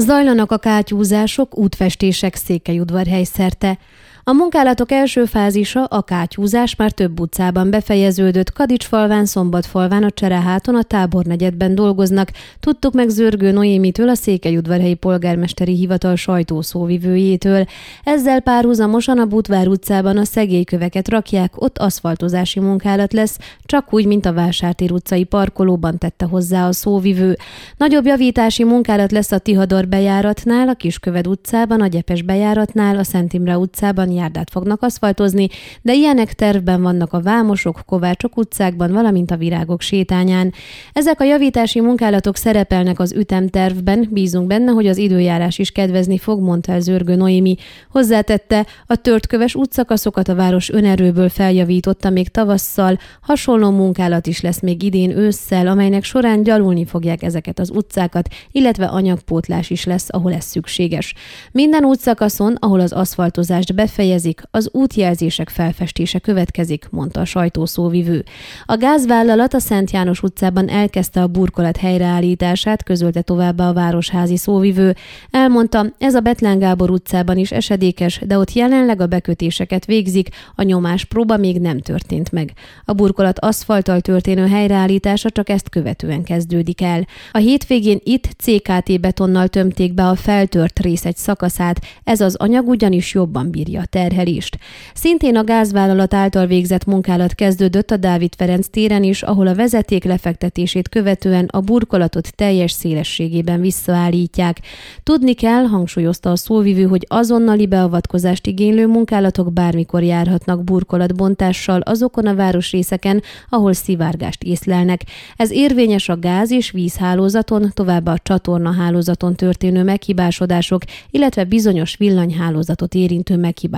Zajlanak a kátyúzások, útfestések Székelyudvarhely szerte. A munkálatok első fázisa, a kátyúzás már több utcában befejeződött, Kadicsfalván, Szombatfalván, a Csereháton, a tábornegyedben dolgoznak. Tudtuk meg Zörgő Noémitől, a Székelyudvarhelyi polgármesteri hivatal sajtószóvivőjétől. Ezzel párhuzamosan a Butvár utcában a szegélyköveket rakják, ott aszfaltozási munkálat lesz, csak úgy, mint a Vásártér utcai parkolóban tette hozzá a szóvivő. Nagyobb javítási munkálat lesz a Tihador bejáratnál, a Kisköved utcában, a Gyepes bejáratnál, a Szent Imre utcában, járdát fognak aszfaltozni, de ilyenek tervben vannak a Vámosok, Kovácsok utcákban, valamint a Virágok sétányán. Ezek a javítási munkálatok szerepelnek az ütemtervben, bízunk benne, hogy az időjárás is kedvezni fog, mondta el Zörgő Noémi. Hozzátette, a törtköves útszakaszokat a város önerőből feljavította még tavasszal, hasonló munkálat is lesz még idén ősszel, amelynek során gyalulni fogják ezeket az utcákat, illetve anyagpótlás is lesz, ahol ez szükséges. Minden útszakaszon, ahol az aszfaltozást befejezik, befejezik, az útjelzések felfestése következik, mondta a sajtószóvivő. A gázvállalat a Szent János utcában elkezdte a burkolat helyreállítását, közölte továbbá a városházi szóvivő. Elmondta, ez a Betlen Gábor utcában is esedékes, de ott jelenleg a bekötéseket végzik, a nyomás próba még nem történt meg. A burkolat aszfalttal történő helyreállítása csak ezt követően kezdődik el. A hétvégén itt CKT betonnal tömték be a feltört rész egy szakaszát, ez az anyag ugyanis jobban bírja a terhelést. Szintén a gázvállalat által végzett munkálat kezdődött a Dávid Ferenc téren is, ahol a vezeték lefektetését követően a burkolatot teljes szélességében visszaállítják. Tudni kell, hangsúlyozta a szóvivő, hogy azonnali beavatkozást igénylő munkálatok bármikor járhatnak burkolatbontással azokon a városrészeken, ahol szivárgást észlelnek. Ez érvényes a gáz és vízhálózaton, továbbá a csatornahálózaton történő meghibásodások, illetve bizonyos villanyhálózatot érintő meghibásodások